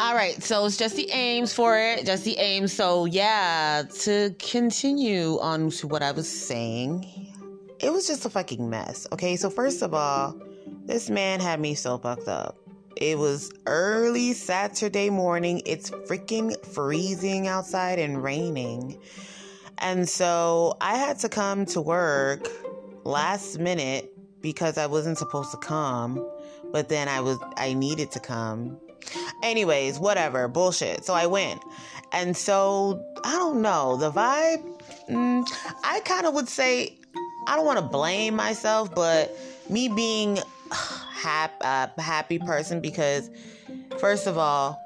All right, so it's Jesse Ames for it. Jesse Ames. So yeah, to continue on to what I was saying, it was just a fucking mess. Okay, so first of all, this man had me so fucked up. It was early Saturday morning. It's freaking freezing outside and raining. And so I had to come to work last minute because I wasn't supposed to come, but then I was I needed to come. Anyways, whatever, bullshit. So I went. And so I don't know, the vibe mm, I kind of would say I don't want to blame myself, but me being hap, uh, happy person because first of all,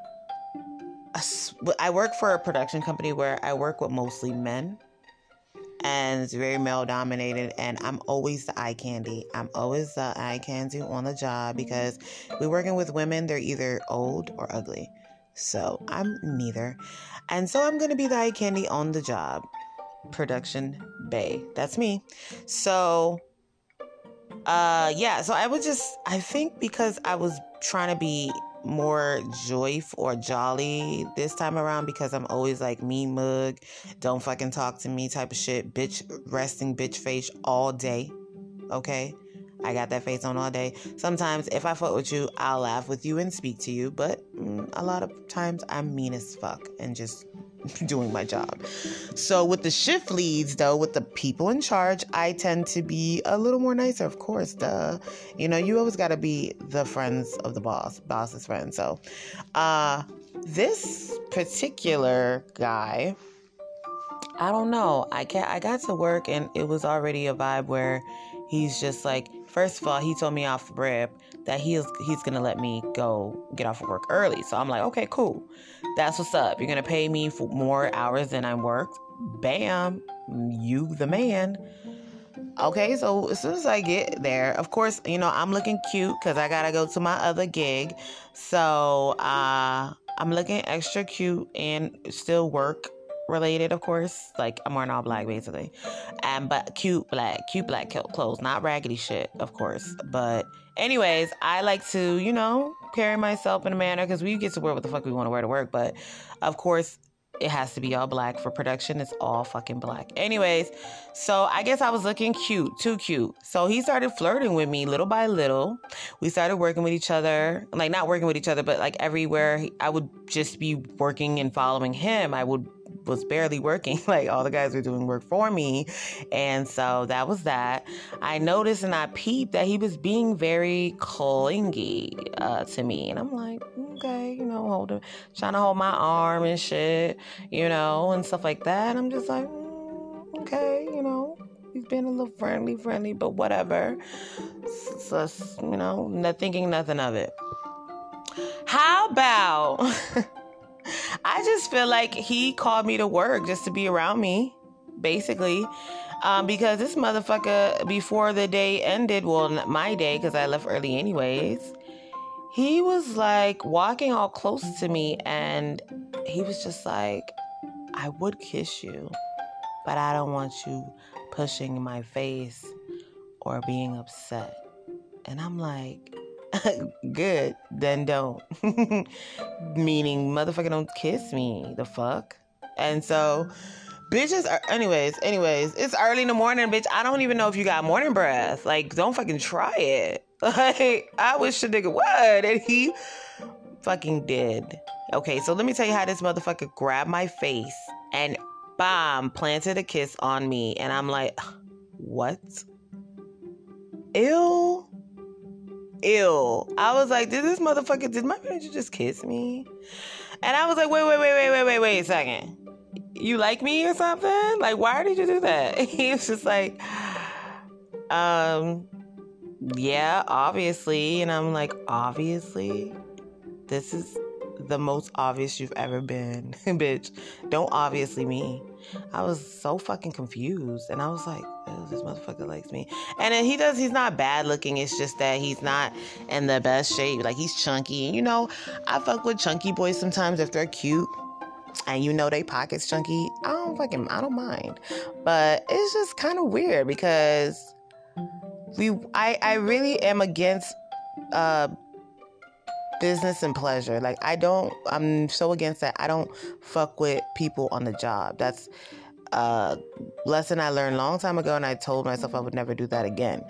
I work for a production company where I work with mostly men and it's very male dominated and i'm always the eye candy. I'm always the eye candy on the job because we're working with women they're either old or ugly. So i'm neither. And so i'm gonna be the eye candy on the job. Production bay. That's me. So uh yeah so i was just i think because i was trying to be more joyful or jolly this time around because I'm always like me mug, don't fucking talk to me type of shit, bitch resting bitch face all day. Okay? I got that face on all day. Sometimes if I fuck with you, I'll laugh with you and speak to you, but mm, a lot of times I'm mean as fuck and just doing my job. So with the shift leads though, with the people in charge, I tend to be a little more nicer, of course. Duh. You know, you always gotta be the friends of the boss, boss's friend. So uh this particular guy, I don't know. I can I got to work and it was already a vibe where he's just like first of all, he told me off the rip that he's he's gonna let me go get off of work early. So I'm like, okay, cool. That's what's up. You're gonna pay me for more hours than I worked. Bam, you the man. Okay, so as soon as I get there, of course, you know, I'm looking cute because I gotta go to my other gig. So uh I'm looking extra cute and still work related, of course. Like I'm wearing all black basically, and but cute black, cute black clothes, not raggedy shit, of course. But anyways, I like to, you know, carry myself in a manner because we get to wear what the fuck we want to wear to work. But of course, it has to be all black for production. It's all fucking black. Anyways, so I guess I was looking cute, too cute. So he started flirting with me little by little. We started working with each other, like not working with each other, but like everywhere I would just be working and following him. I would was barely working. Like all the guys were doing work for me. And so that was that. I noticed and I peeped that he was being very clingy uh, to me. And I'm like, okay, you know, holding, trying to hold my arm and shit, you know, and stuff like that. And I'm just like, mm, okay, you know, he's being a little friendly, friendly, but whatever. So, you know, not thinking nothing of it. How about I just feel like he called me to work just to be around me, basically. Um, because this motherfucker, before the day ended, well, my day, because I left early anyways, he was like walking all close to me and he was just like, I would kiss you, but I don't want you pushing my face or being upset. And I'm like, Good, then don't. Meaning, motherfucker, don't kiss me. The fuck? And so, bitches are, anyways, anyways, it's early in the morning, bitch. I don't even know if you got morning breath. Like, don't fucking try it. Like, I wish the nigga would. And he fucking did. Okay, so let me tell you how this motherfucker grabbed my face and bam, planted a kiss on me. And I'm like, what? Ew ill. I was like, did this motherfucker, did my manager just kiss me? And I was like, wait, wait, wait, wait, wait, wait, wait a second. You like me or something? Like, why did you do that? He was just like, um, yeah, obviously. And I'm like, obviously? This is the most obvious you've ever been, bitch. Don't obviously me. I was so fucking confused. And I was like, this motherfucker likes me. And then he does, he's not bad looking. It's just that he's not in the best shape. Like he's chunky. And you know, I fuck with chunky boys sometimes if they're cute. And you know they pockets chunky. I don't fucking I don't mind. But it's just kind of weird because we I I really am against uh business and pleasure. Like I don't I'm so against that. I don't fuck with people on the job. That's a lesson I learned a long time ago and I told myself I would never do that again.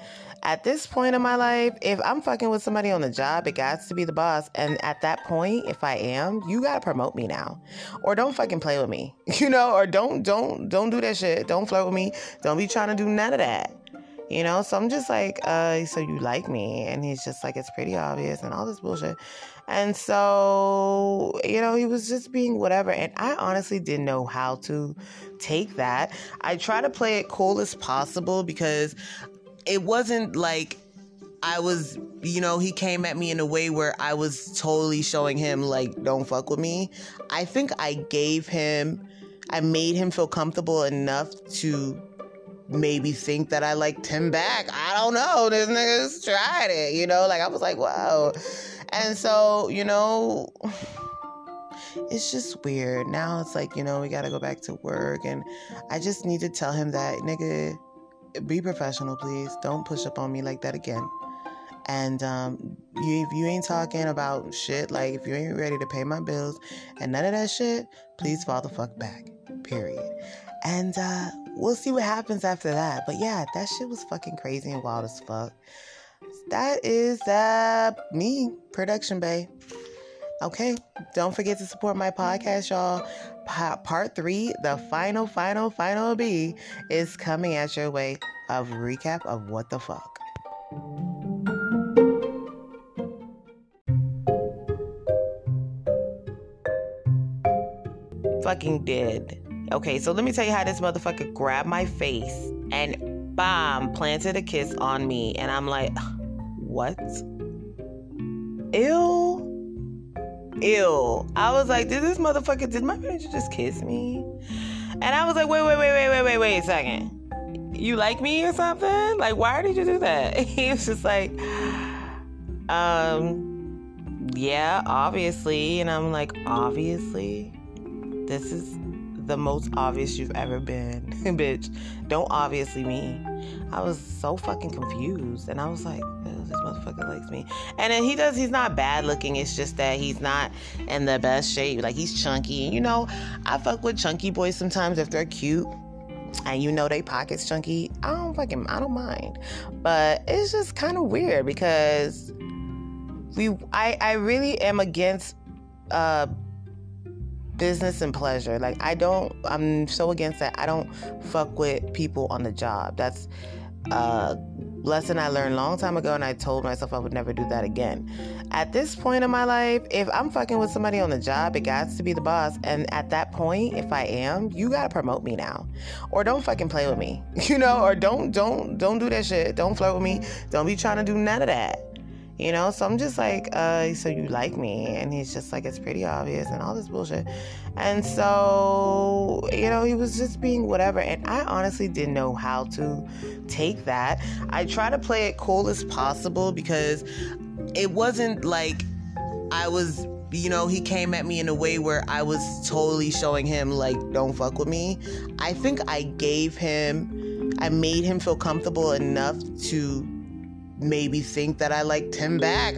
At this point in my life, if I'm fucking with somebody on the job, it got to be the boss. And at that point, if I am, you gotta promote me now. Or don't fucking play with me. You know, or don't don't don't do that shit. Don't flirt with me. Don't be trying to do none of that. You know, so I'm just like, uh, so you like me? And he's just like, it's pretty obvious and all this bullshit. And so, you know, he was just being whatever. And I honestly didn't know how to take that. I try to play it cool as possible because it wasn't like I was, you know, he came at me in a way where I was totally showing him, like, don't fuck with me. I think I gave him, I made him feel comfortable enough to maybe think that I liked him back. I don't know. This niggas tried it, you know? Like, I was like, wow. And so, you know, it's just weird. Now it's like, you know, we got to go back to work. And I just need to tell him that, nigga, be professional, please. Don't push up on me like that again. And um, you, if you ain't talking about shit, like if you ain't ready to pay my bills and none of that shit, please fall the fuck back. Period. And uh, we'll see what happens after that. But yeah, that shit was fucking crazy and wild as fuck. That is uh, me, Production Bay. Okay, don't forget to support my podcast, y'all. part three, the final, final, final B, is coming at your way of recap of what the fuck. Fucking dead. Okay, so let me tell you how this motherfucker grabbed my face and bam, planted a kiss on me. And I'm like, what? Ew. Ew. I was like, did this motherfucker, did my manager just kiss me? And I was like, wait, wait, wait, wait, wait, wait, wait a second. You like me or something? Like, why did you do that? He was just like, um, yeah, obviously. And I'm like, obviously? This is the most obvious you've ever been, bitch. Don't obviously me. I was so fucking confused, and I was like, this motherfucker likes me. And then he does. He's not bad looking. It's just that he's not in the best shape. Like he's chunky. You know, I fuck with chunky boys sometimes if they're cute. And you know they pockets chunky. I don't fucking I don't mind. But it's just kind of weird because we I I really am against uh business and pleasure. Like I don't I'm so against that. I don't fuck with people on the job. That's a lesson I learned a long time ago and I told myself I would never do that again. At this point in my life, if I'm fucking with somebody on the job, it got to be the boss. And at that point, if I am, you gotta promote me now. Or don't fucking play with me. You know, or don't don't don't do that shit. Don't flirt with me. Don't be trying to do none of that you know? So i'm just like uh so you like me? And he's just like it's pretty obvious and all this bullshit. And so you know he was just being whatever. And i honestly didn't know how to take that. I try to play it cool as possible because it wasn't like i was you know, he came at me in a way where I was totally showing him, like, don't fuck with me. I think I gave him, I made him feel comfortable enough to maybe think that I liked him back.